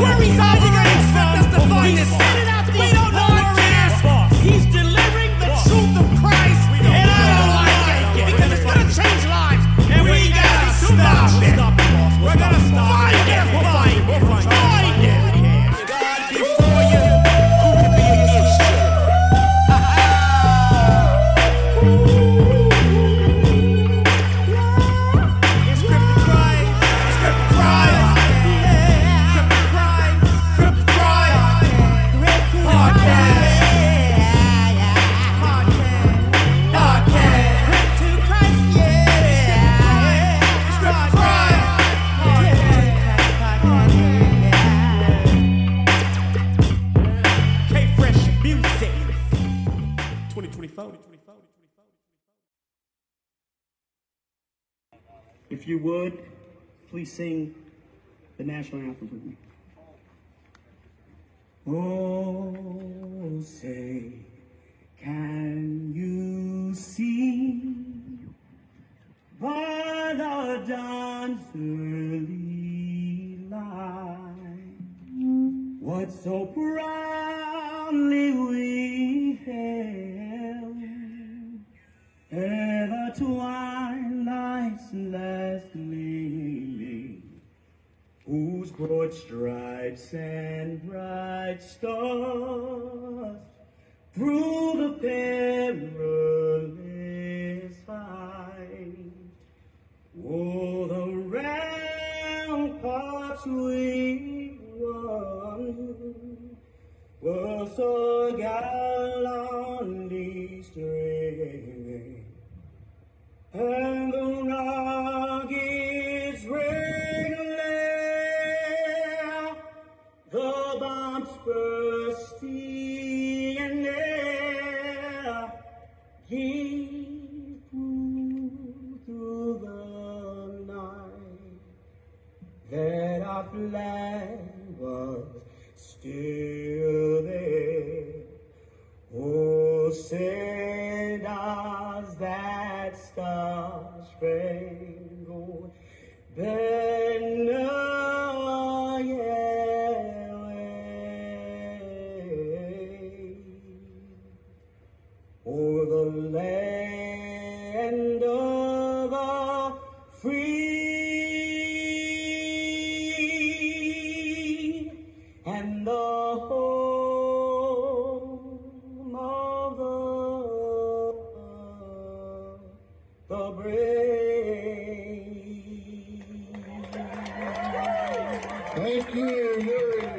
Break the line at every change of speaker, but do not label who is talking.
worries are If you would, please sing the national anthem with me. Oh, say, can you see by the dawn's early light what so proudly we hailed ere the broad stripes and bright stars through the perilous fight. Oh, the ramparts we won were so gallantly streaming, that our flag was still there. Oh, say does that star spangled banner o'er the land of the free and the home of the, the brave.
Thank you, Yuri.